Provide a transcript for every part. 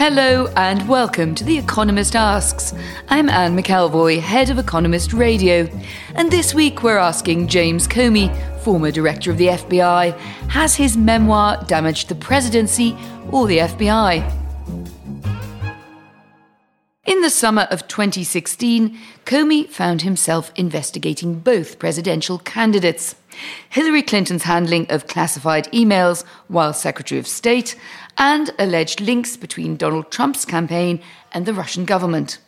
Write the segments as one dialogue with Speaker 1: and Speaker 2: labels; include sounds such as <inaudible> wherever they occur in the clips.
Speaker 1: Hello and welcome to The Economist Asks. I'm Anne McElvoy, head of Economist Radio. And this week we're asking James Comey, former director of the FBI, has his memoir damaged the presidency or the FBI? In the summer of 2016, Comey found himself investigating both presidential candidates. Hillary Clinton's handling of classified emails while Secretary of State, and alleged links between Donald Trump's campaign and the Russian government.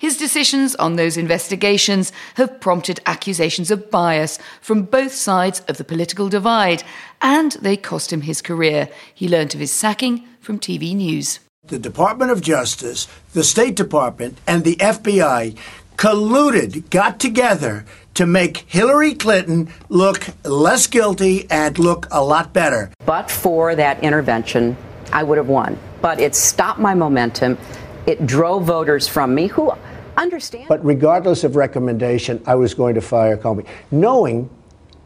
Speaker 1: His decisions on those investigations have prompted accusations of bias from both sides of the political divide, and they cost him his career. He learnt of his sacking from TV News.
Speaker 2: The Department of Justice, the State Department, and the FBI colluded, got together to make Hillary Clinton look less guilty and look a lot better.
Speaker 3: But for that intervention, I would have won. But it stopped my momentum. It drove voters from me who understand.
Speaker 2: But regardless of recommendation, I was going to fire Comey, knowing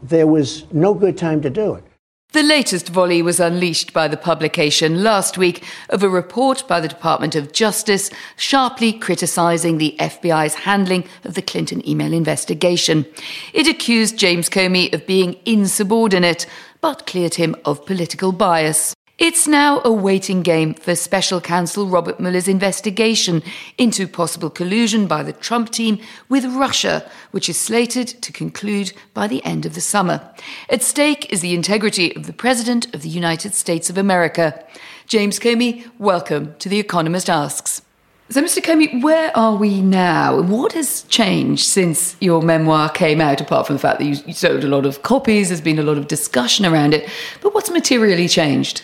Speaker 2: there was no good time to do it.
Speaker 1: The latest volley was unleashed by the publication last week of a report by the Department of Justice sharply criticising the FBI's handling of the Clinton email investigation. It accused James Comey of being insubordinate, but cleared him of political bias. It's now a waiting game for special counsel Robert Mueller's investigation into possible collusion by the Trump team with Russia, which is slated to conclude by the end of the summer. At stake is the integrity of the President of the United States of America. James Comey, welcome to The Economist Asks. So, Mr. Comey, where are we now? What has changed since your memoir came out, apart from the fact that you sold a lot of copies, there's been a lot of discussion around it, but what's materially changed?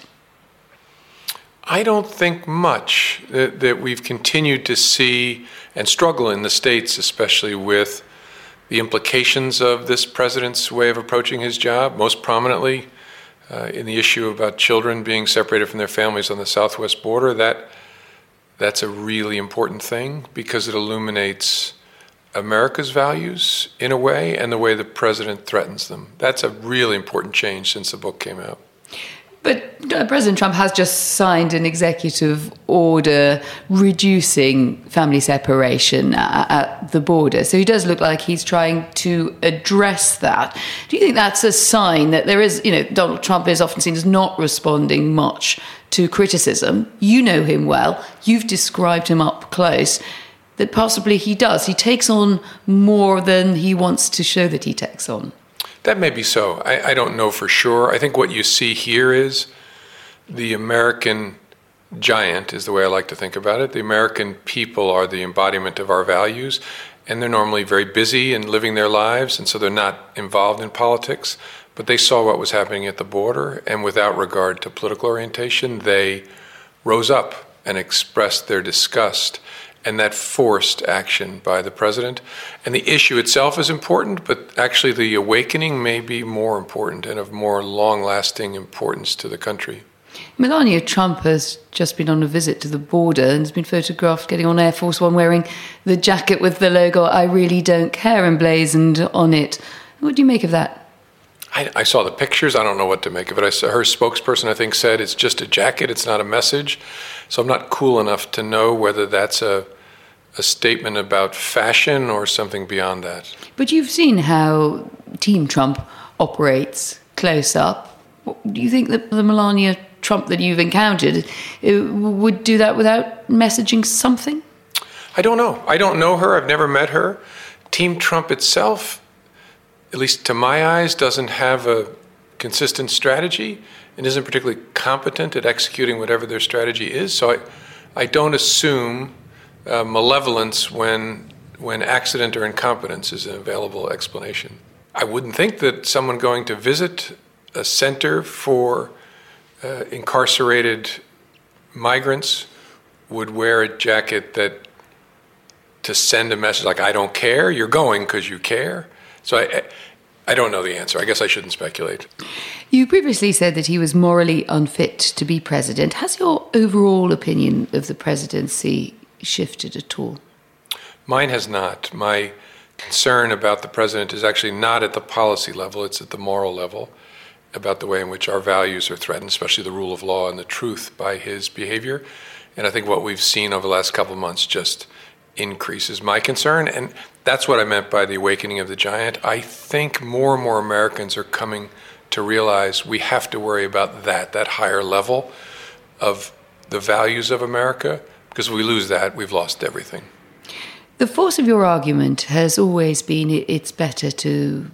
Speaker 4: I don't think much that, that, we've continued to see and struggle in the States, especially with the implications of this president's way of approaching his job, most prominently uh, in the issue about children being separated from their families on the southwest border. That, that's a really important thing because it illuminates America's values in a way and the way the president threatens them. That's a really important change since the book came out.
Speaker 1: But uh, President Trump has just signed an executive order reducing family separation at, at, the border. So he does look like he's trying to address that. Do you think that's a sign that there is, you know, Donald Trump is often seen as not responding much to criticism? You know him well, you've described him up close. That possibly he does. He takes on more than he wants to show that he takes on.
Speaker 4: That may be so. I, I don't know for sure. I think what you see here is the American giant, is the way I like to think about it. The American people are the embodiment of our values, and they're normally very busy and living their lives, and so they're not involved in politics. But they saw what was happening at the border, and without regard to political orientation, they rose up and expressed their disgust and that forced action by the president. And the issue itself is important, but actually the awakening may be more important and of more long lasting importance to the country.
Speaker 1: Melania Trump has just been on a visit to the border and has been photographed getting on Air Force One wearing the jacket with the logo I really don't care emblazoned on it. What do you make of that?
Speaker 4: I, I, saw the pictures. I don't know what to make of it. I saw her spokesperson, I think, said it's just a jacket. It's not a message. So I'm not cool enough to know whether that's a a statement about fashion or something beyond that.
Speaker 1: But you've seen how Team Trump operates close up. Do you think that the Melania Trump that you've encountered would do that without messaging something?
Speaker 4: I don't know. I don't know her. I've never met her. Team Trump itself at least to my eyes, doesn't have a consistent strategy and isn't particularly competent at executing whatever their strategy is. So I, I don't assume uh, malevolence when, when accident or incompetence is an available explanation. I wouldn't think that someone going to visit a center for uh, incarcerated migrants would wear a jacket that to send a message like "I don't care," you're going because you care. So I, I don't know the answer. I guess I shouldn't speculate.
Speaker 1: You previously said that he was morally unfit to be president. Has your overall opinion of the presidency shifted at all?
Speaker 4: Mine has not. My concern about the president is actually not at the policy level, it's at the moral level about the way in which our values are threatened, especially the rule of law and the truth by his behavior. And I think what we've seen over the last couple of months just increases my concern. And that's what I meant by the awakening of the giant. I think more and more Americans are coming to realize we have to worry about that, that higher level of the values of America, because if we lose that, we've lost everything.
Speaker 1: The force of your argument has always been it's better to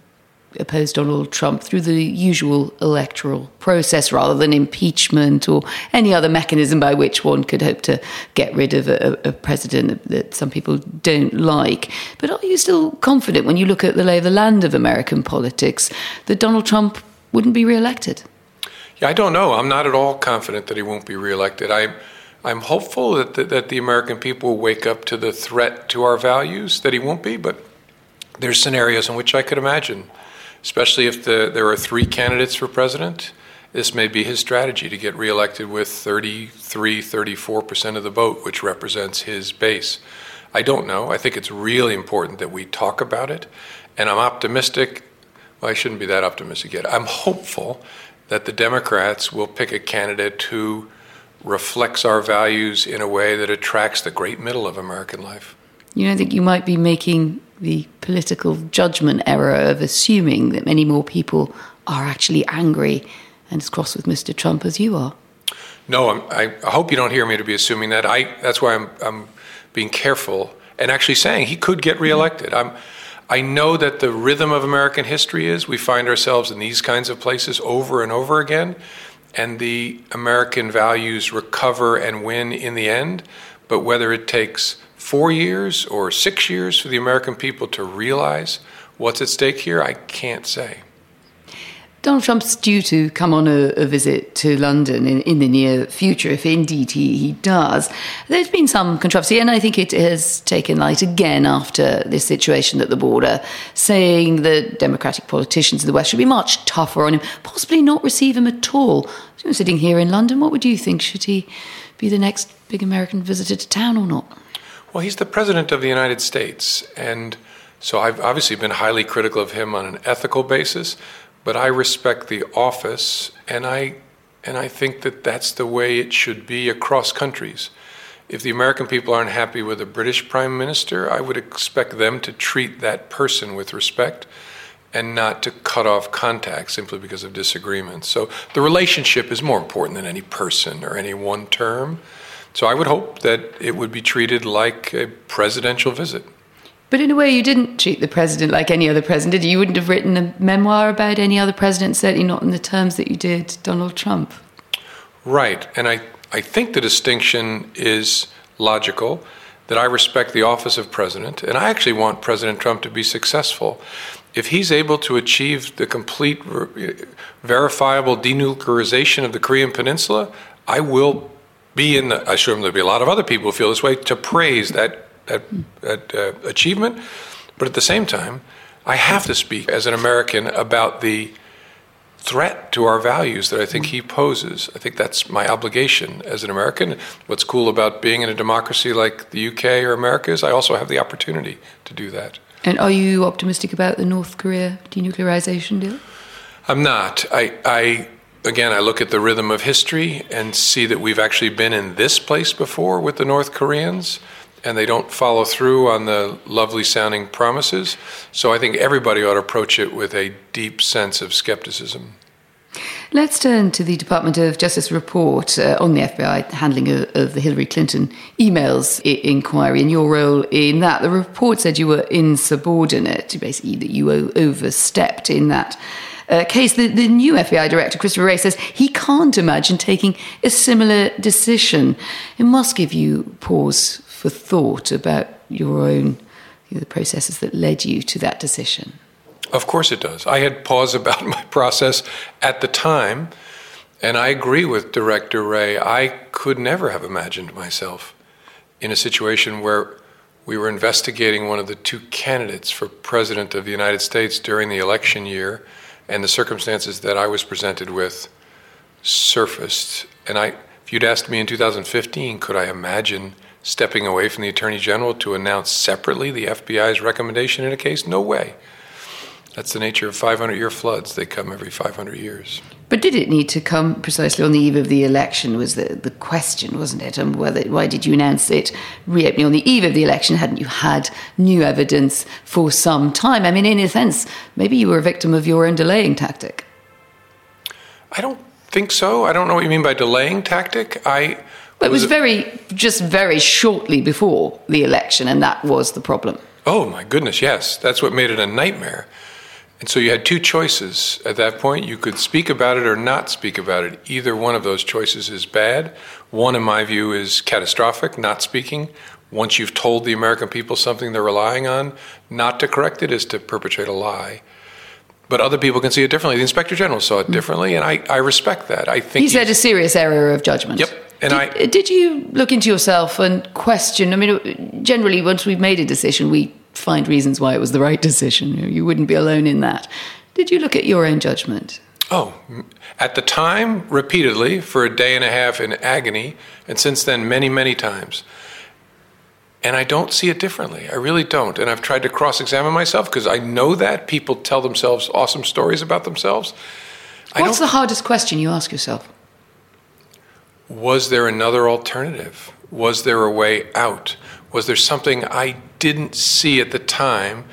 Speaker 1: oppose Donald Trump through the usual electoral process rather than impeachment or any other mechanism by which one could hope to get rid of a, a, president that some people don't like. But are you still confident when you look at the lay of the land of American politics that Donald Trump wouldn't be re-elected?
Speaker 4: Yeah, I don't know. I'm not at all confident that he won't be re-elected. I, I'm hopeful that the, that the American people will wake up to the threat to our values. That he won't be, but there's scenarios in which I could imagine especially if the, there are three candidates for president. This may be his strategy to get reelected with 33, 34% of the vote, which represents his base. I don't know. I think it's really important that we talk about it. And I'm optimistic. Well, I shouldn't be that optimistic yet. I'm hopeful that the Democrats will pick a candidate who reflects our values in a way that attracts the great middle of American life.
Speaker 1: You don't think you might be making the political judgment error of assuming that many more people are actually angry and as cross with Mr. Trump as you are.
Speaker 4: No, I'm, i hope you don't hear me to be assuming that. I, that's why I'm, I'm being careful and actually saying he could get reelected. I'm, I know that the rhythm of American history is we find ourselves in these kinds of places over and over again, and the American values recover and win in the end. But whether it takes four years or six years for the American people to realize what's at stake here, I can't say.
Speaker 1: Donald Trump's due to come on a, a visit to London in, in, the near future, if indeed he, he does. There's been some controversy, and I think it has taken light again after this situation at the border, saying that Democratic politicians in the West should be much tougher on him, possibly not receive him at all. Sitting here in London, what would you think? Should he be the next big American visitor to town or not?
Speaker 4: Well, he's the president of the United States, and so I've obviously been highly critical of him on an ethical basis, but I respect the office, and I and I think that that's the way it should be across countries. If the American people aren't happy with a British prime minister, I would expect them to treat that person with respect and not to cut off contact simply because of disagreements. So the relationship is more important than any person or any one term. So I would hope that it would be treated like a presidential visit.
Speaker 1: But in a way, you didn't treat the president like any other president. You wouldn't have written a memoir about any other president, certainly not in the terms that you did Donald Trump.
Speaker 4: Right. And I, I think the distinction is logical that I respect the office of president, and I actually want President Trump to be successful. If he's able to achieve the complete, uh, verifiable denuclearization of the Korean Peninsula, I will be in the, I assume there'll be a lot of other people who feel this way, to praise that, that, that uh, achievement. But at the same time, I have to speak as an American about the threat to our values that I think he poses. I think that's my obligation as an American. What's cool about being in a democracy like the UK or America is I also have the opportunity to do that.
Speaker 1: And are you optimistic about the North Korea denuclearization deal?
Speaker 4: I'm not. I, I again, I look at the rhythm of history and see that we've actually been in this place before with the North Koreans, and they don't follow through on the lovely sounding promises. So I think everybody ought to approach it with a deep sense of skepticism.
Speaker 1: Let's turn to the Department of Justice report uh, on the FBI handling of, of, the Hillary Clinton emails I- inquiry and your role in that. The report said you were insubordinate, basically, that you overstepped in that uh, case. The, the new FBI director, Christopher Wray, says he can't imagine taking a similar decision. It must give you pause for thought about your own, you know, the processes that led you to that decision.
Speaker 4: Of course it does. I had pause about <laughs> my process at the time, and I agree with Director Wray. I could never have imagined myself in a situation where we were investigating one of the two candidates for President of the United States during the election year, and the circumstances that I was presented with surfaced. And I, if you'd asked me in 2015, could I imagine stepping away from the Attorney General to announce separately the FBI's recommendation in a case? No way. That's the nature of 500 year floods. They come every 500 years.
Speaker 1: But did it need to come precisely on the eve of the election? Was the, the question, wasn't it? And whether why did you announce it reopening on the eve of the election? Hadn't you had new evidence for some time? I mean, in a sense, maybe you were a victim of your own delaying tactic.
Speaker 4: I don't think so. I don't know what you mean by delaying tactic. I.
Speaker 1: But it was, was very, just very shortly before the election, and that was the problem.
Speaker 4: Oh my goodness, yes. That's what made it a nightmare. And so you had two choices at that point. You could speak about it or not speak about it. Either one of those choices is bad. One, in my view, is catastrophic, not speaking. Once you've told the American people something they're relying on, not to correct it is to perpetrate a lie. But other people can see it differently. The Inspector General saw it mm. differently, and I, I respect that. I think
Speaker 1: he said a serious error of judgment.
Speaker 4: Yep.
Speaker 1: And did, I, did you look into yourself and question? I mean, generally, once we've made a decision, we find reasons why it was the right decision. You wouldn't be alone in that. Did you look at your own judgment?
Speaker 4: Oh, at the time, repeatedly, for a day and a half in agony, and since then, many, many times. And I don't see it differently. I really don't. And I've tried to cross examine myself because I know that people tell themselves awesome stories about themselves.
Speaker 1: What's the hardest question you ask yourself?
Speaker 4: Was there another alternative? Was there a way out? Was there something I didn't see at the time?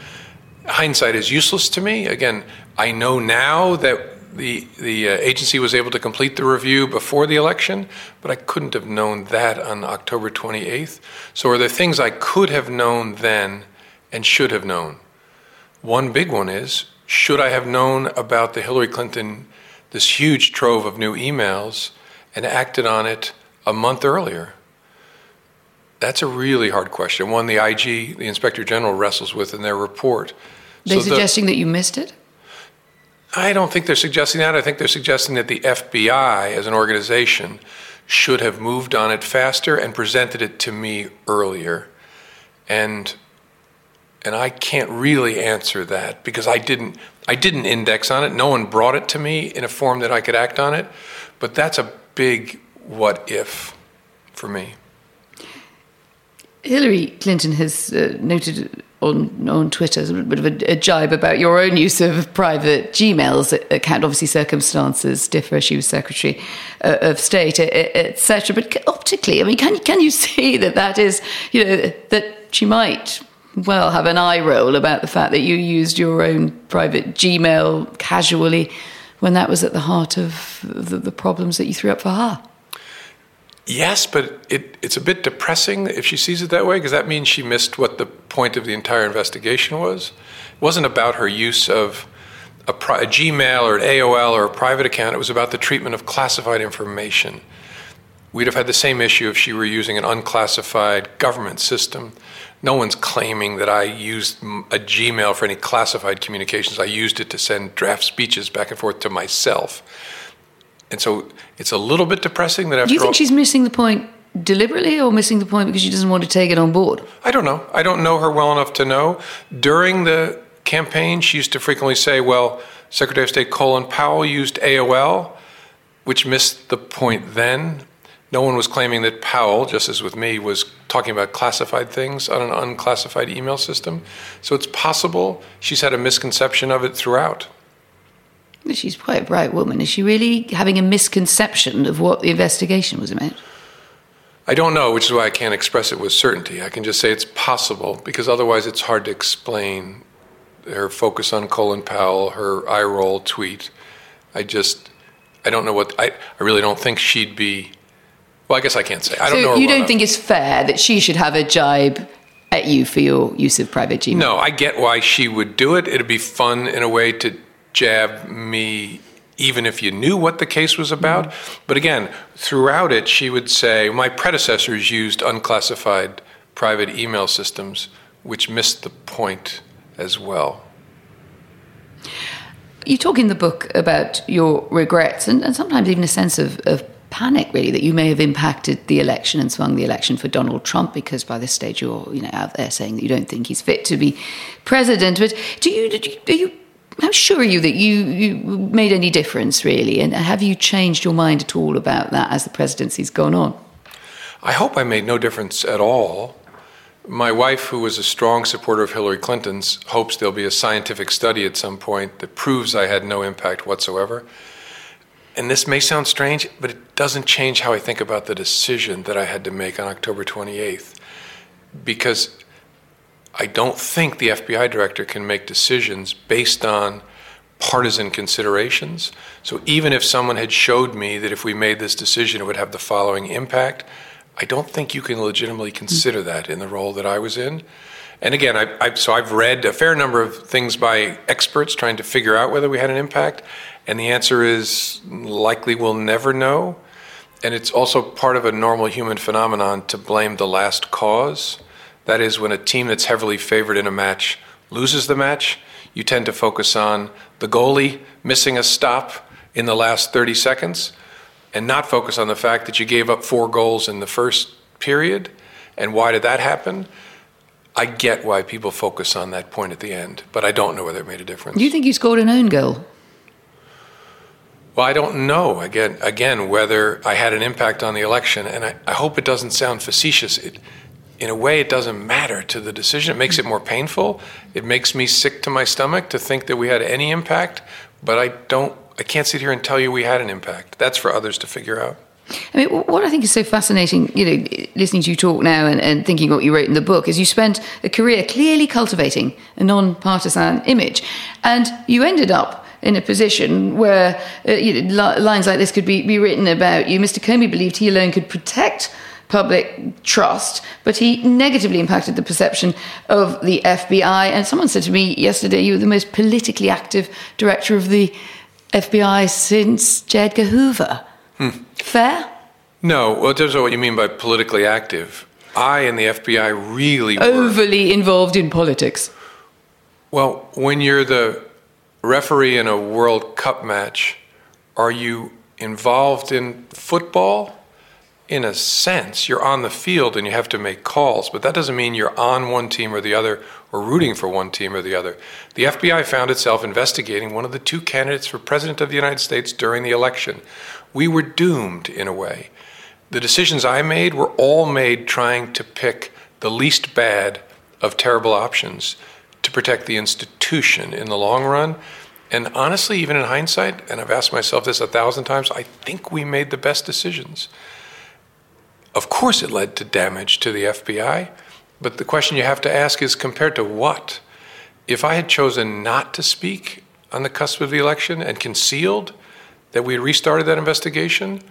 Speaker 4: Hindsight is useless to me. Again, I know now that the the uh, agency was able to complete the review before the election, but I couldn't have known that on October 28th. So, are there things I could have known then and should have known? One big one is should I have known about the Hillary Clinton, this huge trove of new emails, and acted on it a month earlier? That's a really hard question. One the IG, the Inspector General, wrestles with in their report.
Speaker 1: They so suggesting the, that you missed it?
Speaker 4: I don't think they're suggesting that. I think they're suggesting that the FBI, as an organization, should have moved on it faster and presented it to me earlier. And and I can't really answer that because I didn't I didn't index on it. No one brought it to me in a form that I could act on it. But that's a big what if for me.
Speaker 1: Hillary Clinton has uh, noted on on Twitter a bit of a, a, jibe about your own use of private Gmails account. Obviously, circumstances differ. She was Secretary uh, of State, etc. But optically, I mean, can can you <laughs> see that that is you know that she might well have an eye roll about the fact that you used your own private Gmail casually when that was at the heart of the, the problems that you threw up for her.
Speaker 4: Yes, but it, it's a bit depressing if she sees it that way because that means she missed what the point of the entire investigation was. It wasn't about her use of a, a Gmail or an AOL or a private account, it was about the treatment of classified information. We'd have had the same issue if she were using an unclassified government system. No one's claiming that I used a Gmail for any classified communications. I used it to send draft speeches back and forth to myself. And so it's a little bit depressing that after
Speaker 1: Do you think
Speaker 4: all,
Speaker 1: she's missing the point deliberately or missing the point because she doesn't want to take it on board?
Speaker 4: I don't know. I don't know her well enough to know. During the campaign, she used to frequently say, well, Secretary of State Colin Powell used AOL, which missed the point then. No one was claiming that Powell, just as with me, was talking about classified things on an unclassified email system. So it's possible she's had a misconception of it throughout.
Speaker 1: She's quite a bright woman. Is she really having a misconception of what the investigation was about?
Speaker 4: I don't know, which is why I can't express it with certainty. I can just say it's possible because otherwise it's hard to explain her focus on Colin Powell, her eye roll tweet. I just, I don't know what, I, I really don't think she'd be, well, I guess I can't say. I don't know.
Speaker 1: You don't think it's fair that she should have a jibe at you for your use of private Gmail?
Speaker 4: No, I get why she would do it. It'd be fun in a way to jab me even if you knew what the case was about. Mm-hmm. But again, throughout it, she would say, My predecessors used unclassified private email systems, which missed the point as well.
Speaker 1: You talk in the book about your regrets and, and sometimes even a sense of, of panic, really, that you may have impacted the election and swung the election for Donald Trump because by this stage you're, you know, out there saying that you don't think he's fit to be president. But do you, do you, do you how sure are you that you, you made any difference, really? And have you changed your mind at all about that as the presidency's gone on?
Speaker 4: I hope I made no difference at all. My wife, who was a strong supporter of Hillary Clinton's, hopes there'll be a scientific study at some point that proves I had no impact whatsoever. And this may sound strange, but it doesn't change how I think about the decision that I had to make on October 28th. Because I don't think the FBI director can make decisions based on partisan considerations. So even if someone had showed me that if we made this decision, it would have the following impact, I don't think you can legitimately consider that in the role that I was in. And again, I, I, so I've read a fair number of things by experts trying to figure out whether we had an impact. And the answer is likely we'll never know. And it's also part of a normal human phenomenon to blame the last cause. That is, when a team that's heavily favored in a match loses the match, you tend to focus on the goalie missing a stop in the last 30 seconds and not focus on the fact that you gave up four goals in the first period. And why did that happen? I get why people focus on that point at the end, but I don't know whether it made a difference.
Speaker 1: Do you think you scored an own goal?
Speaker 4: Well, I don't know again again whether I had an impact on the election, and I, I hope it doesn't sound facetious. It, in a way, it doesn't matter to the decision. It makes it more painful. It makes me sick to my stomach to think that we had any impact, but I don't. I can't sit here and tell you we had an impact. That's for others to figure out.
Speaker 1: I mean, what I think is so fascinating, you know, listening to you talk now and, and thinking what you wrote in the book, is you spent a career clearly cultivating a non-partisan image, and you ended up in a position where uh, you know, lines like this could be, be written about you. Mr. Comey believed he alone could protect public trust, but he negatively impacted the perception of the FBI. And someone said to me yesterday, you were the most politically active director of the FBI since J. Edgar Hoover. Hmm. Fair?
Speaker 4: No. Well, it depends on what you mean by politically active. I and the FBI really
Speaker 1: overly were. involved in politics.
Speaker 4: Well, when you're the referee in a World Cup match, are you involved in football? In a sense, you're on the field and you have to make calls, but that doesn't mean you're on one team or the other or rooting for one team or the other. The FBI found itself investigating one of the two candidates for President of the United States during the election. We were doomed in a way. The decisions I made were all made trying to pick the least bad of terrible options to protect the institution in the long run. And honestly, even in hindsight, and I've asked myself this a thousand times, I think we made the best decisions. Of course, it led to damage to the FBI, but the question you have to ask is compared to what? If I had chosen not to speak on the cusp of the election and concealed that we had restarted that investigation,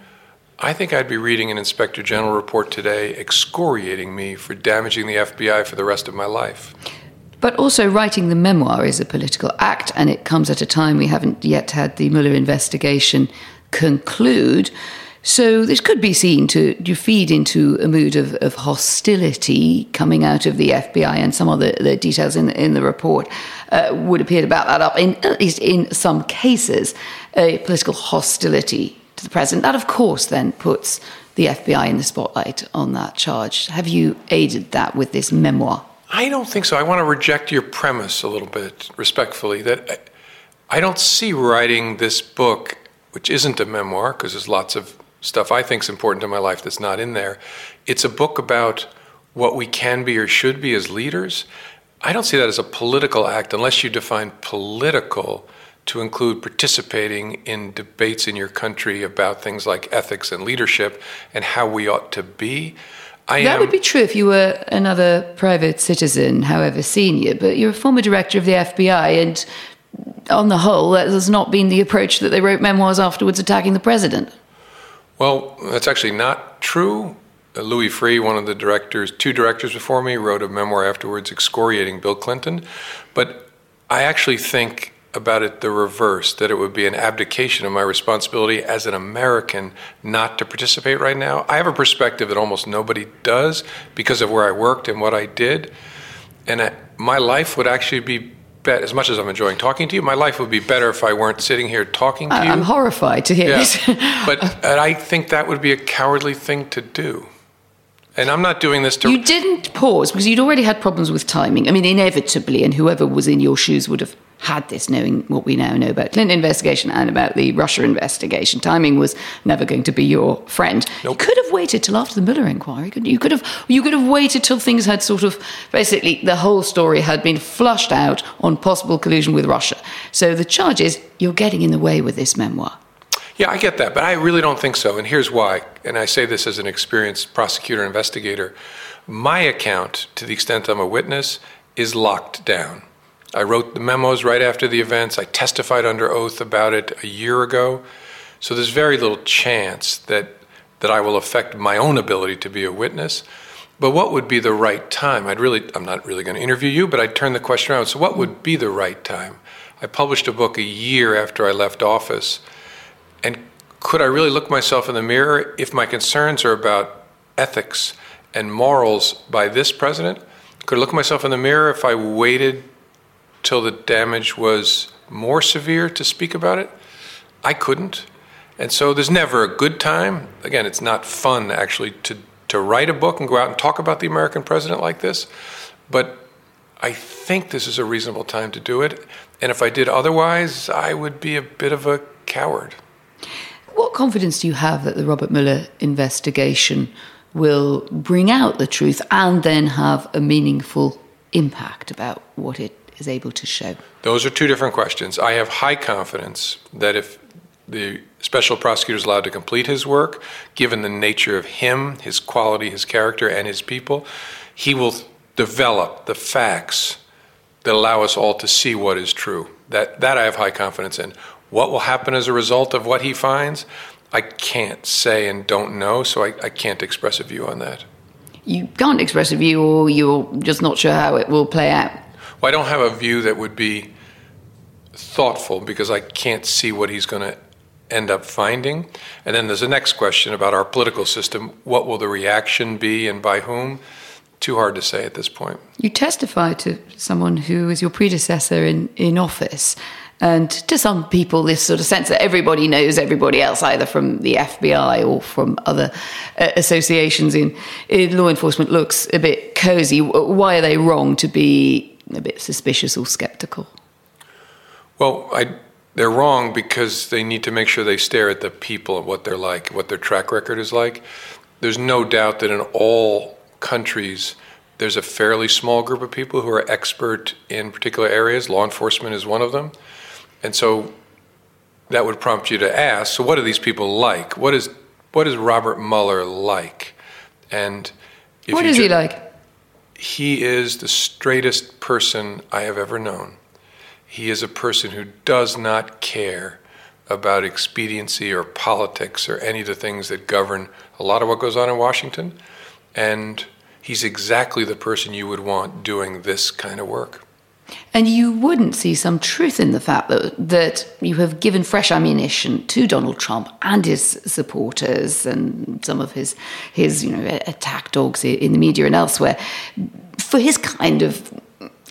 Speaker 4: I think I'd be reading an Inspector General report today excoriating me for damaging the FBI for the rest of my life.
Speaker 1: But also, writing the memoir is a political act, and it comes at a time we haven't yet had the Mueller investigation conclude. So this could be seen to, feed into a mood of, of, hostility coming out of the FBI, and some of the, the details in the, in the report uh, would appear to back that up. In at least in some cases, a political hostility to the president. That, of course, then puts the FBI in the spotlight on that charge. Have you aided that with this memoir?
Speaker 4: I don't think so. I want to reject your premise a little bit respectfully that I don't see writing this book, which isn't a memoir, because there's lots of stuff I think is important to my life that's not in there. It's a book about what we can be or should be as leaders. I don't see that as a political act unless you define political to include participating in debates in your country about things like ethics and leadership and how we ought to be.
Speaker 1: I that am, would be true if you were another private citizen, however senior, but you're a former director of the FBI, and on the whole, that has not been the approach that they wrote memoirs afterwards attacking the president.
Speaker 4: Well, that's actually not true. Uh, Louis Freeh, one of the directors, two directors before me, wrote a memoir afterwards excoriating Bill Clinton. But I actually think about it the reverse that it would be an abdication of my responsibility as an American not to participate right now. I have a perspective that almost nobody does because of where I worked and what I did. And I, my life would actually be bet, as much as I'm enjoying talking to you, my life would be better if I weren't sitting here talking to you.
Speaker 1: I'm horrified to hear
Speaker 4: Yeah.
Speaker 1: this. <laughs>
Speaker 4: but and I think that would be a cowardly thing to do. And I'm not doing this to.
Speaker 1: You didn't pause because you'd already had problems with timing. I mean, inevitably, and whoever was in your shoes would have had this, knowing what we now know about Clinton investigation and about the Russia investigation. Timing was never going to be your friend.
Speaker 4: Nope.
Speaker 1: You could have waited till after the Mueller inquiry. couldn't You You could have. You could have waited till things had sort of basically the whole story had been flushed out on possible collusion with Russia. So the charge is you're getting in the way with this memoir.
Speaker 4: Yeah, I get that, but I really don't think so. And here's why. And I say this as an experienced prosecutor investigator. My account, to the extent I'm a witness, is locked down. I wrote the memos right after the events. I testified under oath about it a year ago. So there's very little chance that, that I will affect my own ability to be a witness. But what would be the right time? I'd really, I'm not really going to interview you, but I'd turn the question around. So, what would be the right time? I published a book a year after I left office. And could I really look myself in the mirror if my concerns are about ethics and morals by this president? Could I look myself in the mirror if I waited till the damage was more severe to speak about it? I couldn't. And so there's never a good time. Again, it's not fun actually to, to write a book and go out and talk about the American president like this. But I think this is a reasonable time to do it. And if I did otherwise, I would be a bit of a coward.
Speaker 1: What confidence do you have that the Robert Mueller investigation will bring out the truth and then have a meaningful impact about what it is able to show?
Speaker 4: Those are two different questions. I have high confidence that if the special prosecutor is allowed to complete his work, given the nature of him, his quality, his character, and his people, he will develop the facts that allow us all to see what is true. That, that I have high confidence in. What will happen as a result of what he finds, I can't say and don't know, so I, I can't express a view on that.
Speaker 1: You can't express a view, or you're just not sure how it will play out.
Speaker 4: Well, I don't have a view that would be thoughtful because I can't see what he's going to end up finding. And then there's the next question about our political system. What will the reaction be and by whom? Too hard to say at this point.
Speaker 1: You testify to someone who was your predecessor in, in office. And to some people, this sort of sense that everybody knows everybody else, either from the FBI or from other uh, associations in, in law enforcement, looks a bit cozy. Why are they wrong to be a bit suspicious or skeptical?
Speaker 4: Well, I, they're wrong because they need to make sure they stare at the people and what they're like, what their track record is like. There's no doubt that in all countries, there's a fairly small group of people who are expert in particular areas. Law enforcement is one of them. And so that would prompt you to ask so, what are these people like? What is, what is Robert Mueller like? And if
Speaker 1: What is
Speaker 4: ju-
Speaker 1: he like?
Speaker 4: He is the straightest person I have ever known. He is a person who does not care about expediency or politics or any of the things that govern a lot of what goes on in Washington. And he's exactly the person you would want doing this kind of work.
Speaker 1: And you wouldn't see some truth in the fact that, that you have given fresh ammunition to Donald Trump and his supporters and some of his, his you know, attack dogs in the media and elsewhere for his kind of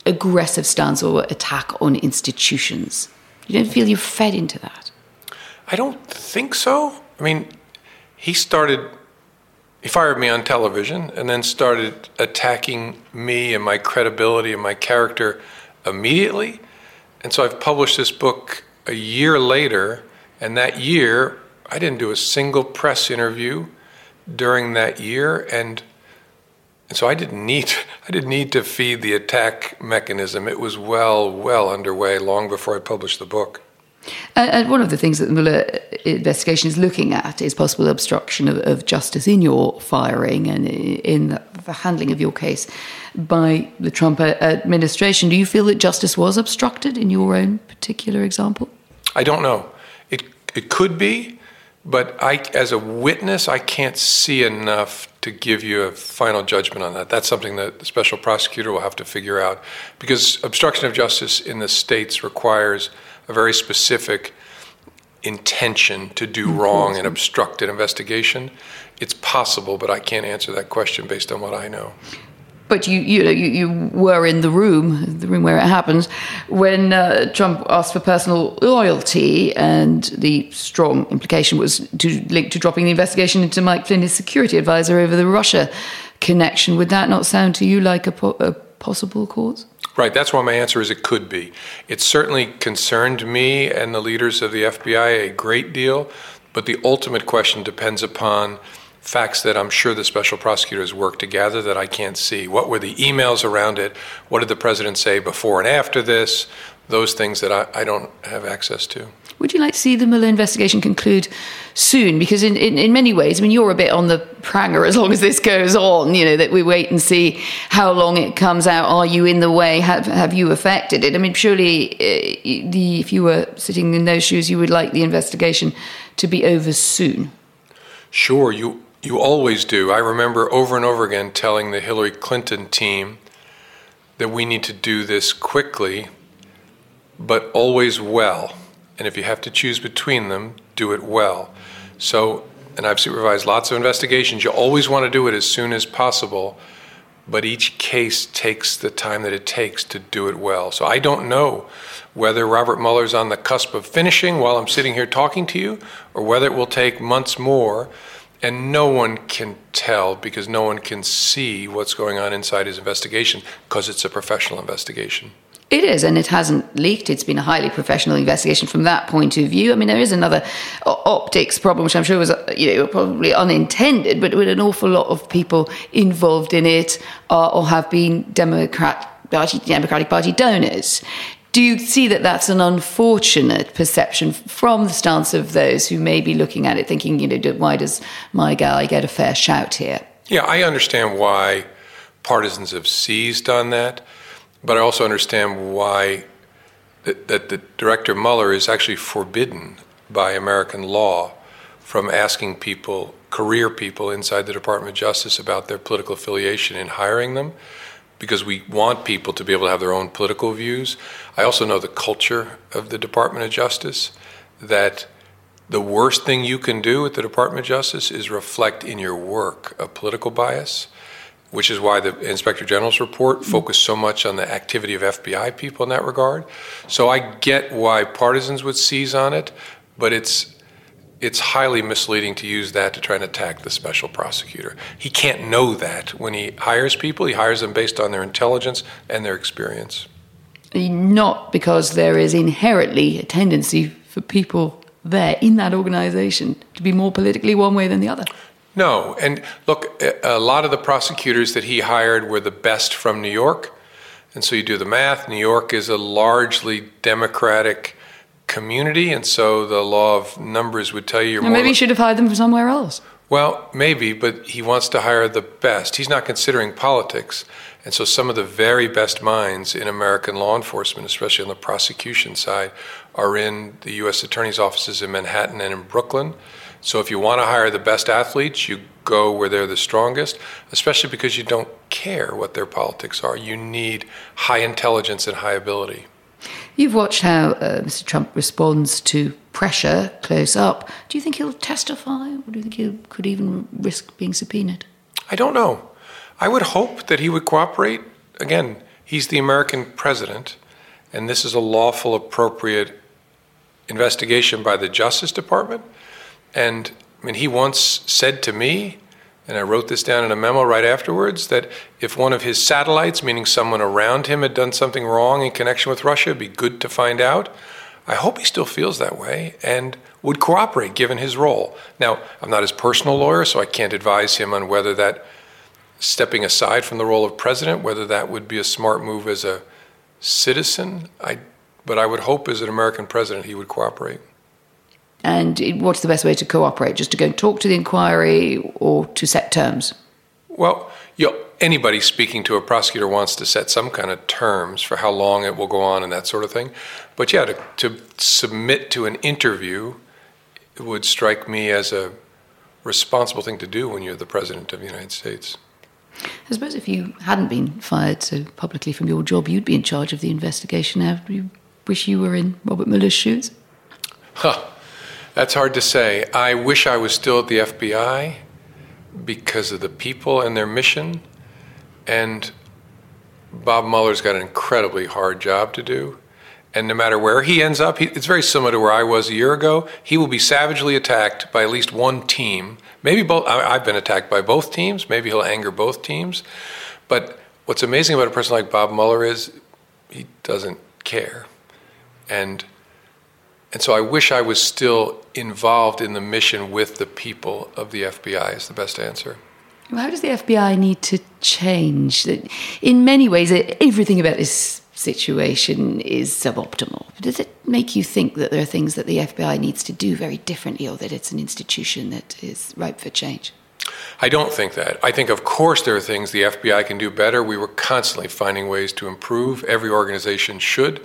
Speaker 1: aggressive stance or attack on institutions. You don't feel you're fed into that?
Speaker 4: I don't think so. I mean, he started, he fired me on television and then started attacking me and my credibility and my character immediately. And so I've published this book a year later, and that year I didn't do a single press interview during that year, and and so I didn't need <laughs> I didn't need to feed the attack mechanism. It was well well underway long before I published the book.
Speaker 1: And, one of the things that the Mueller investigation is looking at is possible obstruction of, of justice in your firing and in the, the handling of your case by the Trump administration. Do you feel that justice was obstructed in your own particular example?
Speaker 4: I don't know. It it could be, but I as a witness I can't see enough to give you a final judgment on that. That's something that the special prosecutor will have to figure out because obstruction of justice in the states requires a very specific intention to do wrong and obstruct an investigation. It's possible, but I can't answer that question based on what I know.
Speaker 1: but you you know you, you were in the room, the room where it happens, when uh, Trump asked for personal loyalty, and the strong implication was to link to dropping the investigation into Mike Flynn, his security advisor, over the Russia connection. Would that not sound to you like a, po- a possible cause?
Speaker 4: Right. That's why my answer is it could be. It certainly concerned me and the leaders of the FBI a great deal, but the ultimate question depends upon facts that I'm sure the special prosecutors worked to gather that I can't see. What were the emails around it? What did the president say before and after this? Those things that I, I don't have access to.
Speaker 1: Would you like to see the Mueller investigation conclude soon? Because in, in, in, many ways, I mean, you're a bit on the pranger as long as this goes on, you know, that we wait and see how long it comes out. Are you in the way? Have, have you affected it? I mean, surely uh, the, if you were sitting in those shoes, you would like the investigation to be over soon.
Speaker 4: Sure. You, you always do. I remember over and over again telling the Hillary Clinton team that we need to do this quickly, but always well. And if you have to choose between them, do it well. So, and I've supervised lots of investigations, you always want to do it as soon as possible, but each case takes the time that it takes to do it well. So I don't know whether Robert Mueller's on the cusp of finishing while I'm sitting here talking to you, or whether it will take months more and no one can tell because no one can see what's going on inside his investigation because it's a professional investigation.
Speaker 1: It is, and it hasn't leaked. It's been a highly professional investigation from that point of view. I mean, there is another optics problem, which I'm sure was uh, you know probably unintended, but with an awful lot of people involved in it are, or have been Democrat Democratic Party donors. Do you see that that's an unfortunate perception from the stance of those who may be looking at it thinking, you know, why does my guy get a fair shout here?
Speaker 4: Yeah, I understand why partisans have seized on that, but I also understand why that, that the director Mueller is actually forbidden by American law from asking people, career people inside the Department of Justice about their political affiliation in hiring them because we want people to be able to have their own political views. I also know the culture of the Department of Justice that the worst thing you can do at the Department of Justice is reflect in your work a political bias, which is why the Inspector General's report mm-hmm. focused so much on the activity of FBI people in that regard. So I get why partisans would seize on it, but it's it's highly misleading to use that to try and attack the special prosecutor. He can't know that when he hires people. He hires them based on their intelligence and their experience.
Speaker 1: Not because there is inherently a tendency for people there in that organization to be more politically one way than the other.
Speaker 4: No. And look, a lot of the prosecutors that he hired were the best from New York. And so you do the math. New York is a largely Democratic community, and so the law of numbers would tell you.
Speaker 1: You're maybe you should have hired them from somewhere else.
Speaker 4: Well, maybe, but he wants to hire the best. He's not considering politics. And so some of the very best minds in American law enforcement, especially on the prosecution side, are in the U.S. attorney's offices in Manhattan and in Brooklyn. So if you want to hire the best athletes, you go where they're the strongest, especially because you don't care what their politics are. You need high intelligence and high ability.
Speaker 1: You've watched how uh, Mr. Trump responds to pressure close up. Do you think he'll testify, or do you think he could even risk being subpoenaed?
Speaker 4: I don't know. I would hope that he would cooperate. Again, he's the American president, and this is a lawful, appropriate investigation by the Justice Department. And I mean, he once said to me and I wrote this down in a memo right afterwards that if one of his satellites, meaning someone around him, had done something wrong in connection with Russia, it'd be good to find out. I hope he still feels that way and would cooperate given his role. Now, I'm not his personal lawyer, so I can't advise him on whether that stepping aside from the role of president, whether that would be a smart move as a citizen. I, but I would hope as an American president he would cooperate.
Speaker 1: And what's the best way to cooperate? Just to go and talk to the inquiry or to set terms?
Speaker 4: Well, you know, anybody speaking to a prosecutor wants to set some kind of terms for how long it will go on and that sort of thing. But yeah, to, to submit to an interview would strike me as a responsible thing to do when you're the president of the United States.
Speaker 1: I suppose if you hadn't been fired so publicly from your job, you'd be in charge of the investigation now. Do you wish you were in Robert Mueller's shoes?
Speaker 4: Huh. That's hard to say. I wish I was still at the FBI because of the people and their mission. And Bob Mueller's got an incredibly hard job to do. And no matter where he ends up, he, it's very similar to where I was a year ago. He will be savagely attacked by at least one team. Maybe both. I, I've been attacked by both teams. Maybe he'll anger both teams. But what's amazing about a person like Bob Mueller is he doesn't care. And and so I wish I was still involved in the mission with the people of the FBI is the best answer.
Speaker 1: How does the FBI need to change? In many ways, everything about this situation is suboptimal. Does it make you think that there are things that the FBI needs to do very differently or that it's an institution that is ripe for change?
Speaker 4: I don't think that. I think, of course, there are things the FBI can do better. We were constantly finding ways to improve. Every organization should.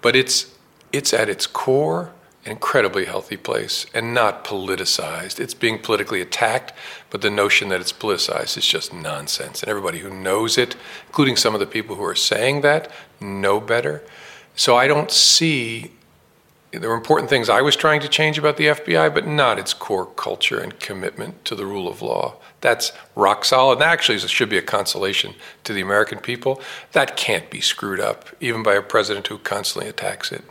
Speaker 4: But it's, it's at its core an incredibly healthy place and not politicized. It's being politically attacked, but the notion that it's politicized is just nonsense. And everybody who knows it, including some of the people who are saying that, know better. So I don't see. There were important things I was trying to change about the FBI, but not its core culture and commitment to the rule of law. That's rock solid. And actually, should be a consolation to the American people. That can't be screwed up, even by a president who constantly attacks it.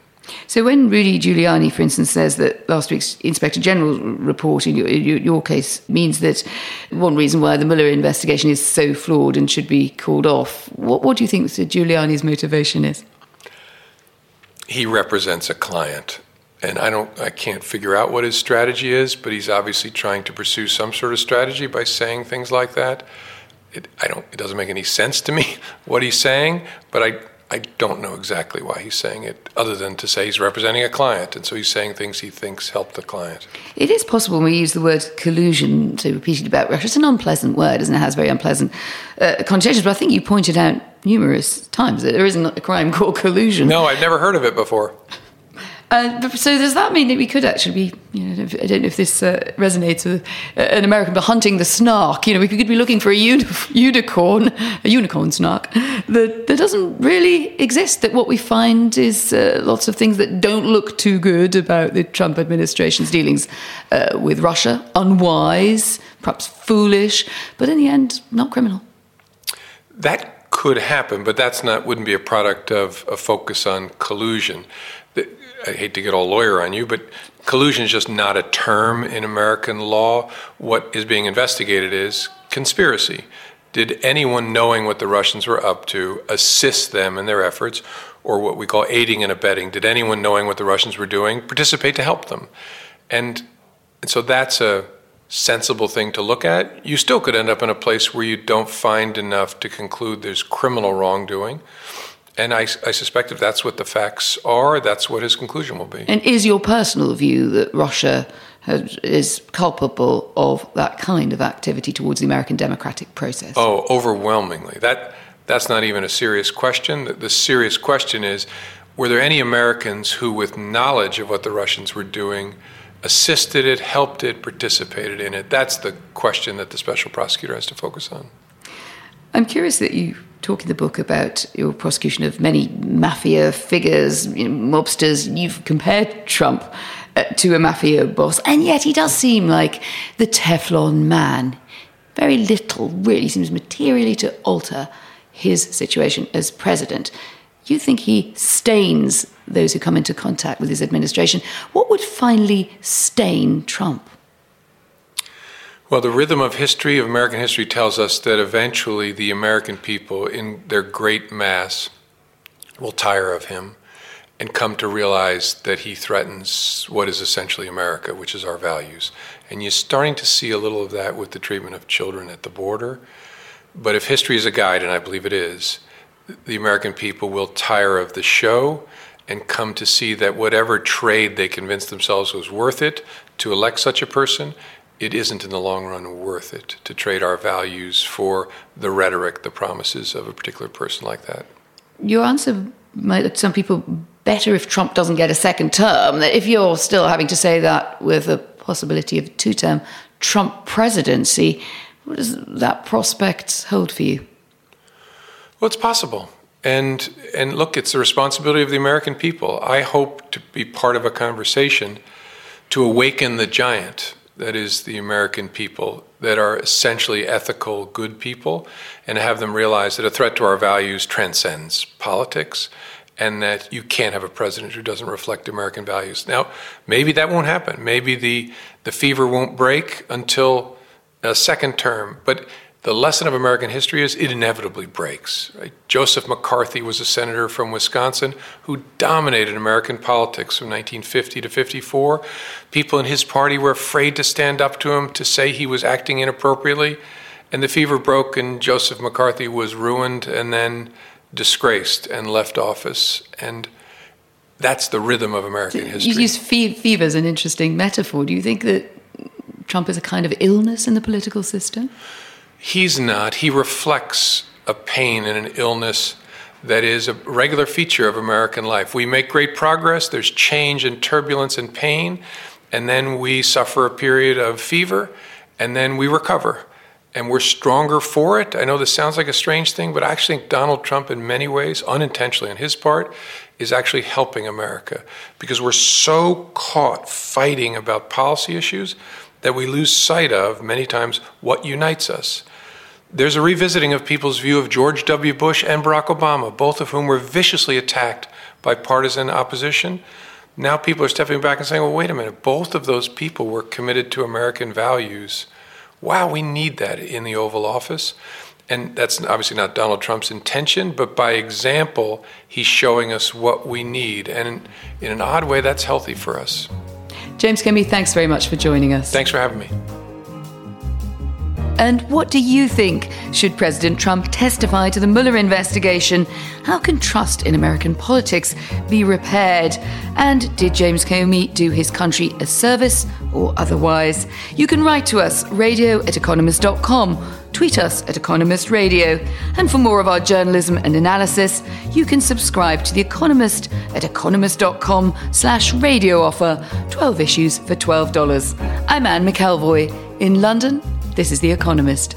Speaker 1: So when Rudy Giuliani, for instance, says that last week's Inspector General report in your, your, case means that one reason why the Mueller investigation is so flawed and should be called off, what, what do you think Mr. Giuliani's motivation is?
Speaker 4: He represents a client, and I don't, I can't figure out what his strategy is, but he's obviously trying to pursue some sort of strategy by saying things like that. It, I don't, it doesn't make any sense to me <laughs> what he's saying, but I I don't know exactly why he's saying it, other than to say he's representing a client, and so he's saying things he thinks help the client.
Speaker 1: It is possible when we use the word collusion to repeat it about Russia. It's an unpleasant word, isn't it? It has very unpleasant uh, connotations, but I think you pointed out numerous times that there isn't a crime <laughs> called collusion.
Speaker 4: No, I've never heard of it before.
Speaker 1: Uh, so does that mean that we could actually be, you know, I don't know if this uh, resonates with uh, an American, but hunting the snark. You know, we could be looking for a uni- <laughs> unicorn, a unicorn snark that, that doesn't really exist. That what we find is uh, lots of things that don't look too good about the Trump administration's dealings uh, with Russia, unwise, perhaps foolish, but in the end, not criminal.
Speaker 4: That could happen, but that's not wouldn't be a product of a focus on collusion. I hate to get all lawyer on you, but collusion is just not a term in American law. What is being investigated is conspiracy. Did anyone knowing what the Russians were up to assist them in their efforts, or what we call aiding and abetting? Did anyone knowing what the Russians were doing participate to help them? And, and so that's a sensible thing to look at. You still could end up in a place where you don't find enough to conclude there's criminal wrongdoing. And I, I, suspect if that's what the facts are, that's what his conclusion will be.
Speaker 1: And is your personal view that Russia has, is culpable of that kind of activity towards the American democratic process?
Speaker 4: Oh, overwhelmingly. That that's not even a serious question. The, the serious question is: Were there any Americans who, with knowledge of what the Russians were doing, assisted it, helped it, participated in it? That's the question that the special prosecutor has to focus on.
Speaker 1: I'm curious that you talk in the book about your prosecution of many mafia figures, you know, mobsters. You've compared Trump uh, to a mafia boss, and yet he does seem like the Teflon man. Very little really seems materially to alter his situation as president. You think he stains those who come into contact with his administration. What would finally stain Trump?
Speaker 4: Well, the rhythm of history, of American history, tells us that eventually the American people, in their great mass, will tire of him and come to realize that he threatens what is essentially America, which is our values. And you're starting to see a little of that with the treatment of children at the border. But if history is a guide, and I believe it is, the American people will tire of the show and come to see that whatever trade they convinced themselves was worth it to elect such a person it isn't in the long run worth it to trade our values for the rhetoric, the promises of a particular person like that.
Speaker 1: Your answer might some people better if Trump doesn't get a second term. That if you're still having to say that with a possibility of a two term Trump presidency, what does that prospect hold for you?
Speaker 4: Well, it's possible. And, and look, it's the responsibility of the American people. I hope to be part of a conversation to awaken the giant that is the American people, that are essentially ethical, good people, and have them realize that a threat to our values transcends politics and that you can't have a president who doesn't reflect American values. Now, maybe that won't happen. Maybe the, the fever won't break until a second term, but the lesson of American history is it inevitably breaks. Right? Joseph McCarthy was a senator from Wisconsin who dominated American politics from 1950 to 54. People in his party were afraid to stand up to him to say he was acting inappropriately. And the fever broke, and Joseph McCarthy was ruined and then disgraced and left office. And that's the rhythm of American history.
Speaker 1: You use fever as an interesting metaphor. Do you think that Trump is a kind of illness in the political system?
Speaker 4: He's not. He reflects a pain and an illness that is a regular feature of American life. We make great progress, there's change and turbulence and pain, and then we suffer a period of fever, and then we recover. And we're stronger for it. I know this sounds like a strange thing, but I actually think Donald Trump, in many ways, unintentionally on his part, is actually helping America because we're so caught fighting about policy issues that we lose sight of many times what unites us. There's a revisiting of people's view of George W. Bush and Barack Obama, both of whom were viciously attacked by partisan opposition. Now people are stepping back and saying, well, wait a minute, both of those people were committed to American values. Wow, we need that in the Oval Office. And that's obviously not Donald Trump's intention, but by example, he's showing us what we need. And in, in an odd way, that's healthy for us.
Speaker 1: James Comey, thanks very much for joining us.
Speaker 4: Thanks for having me.
Speaker 1: And what do you think? Should President Trump testify to the Mueller investigation? How can trust in American politics be repaired? And did James Comey do his country a service or otherwise? You can write to us, radio at economist.com, tweet us at Economist Radio. And for more of our journalism and analysis, you can subscribe to The Economist at economist.com slash radio offer, 12 issues for $12. I'm Anne McElvoy in London this is The Economist.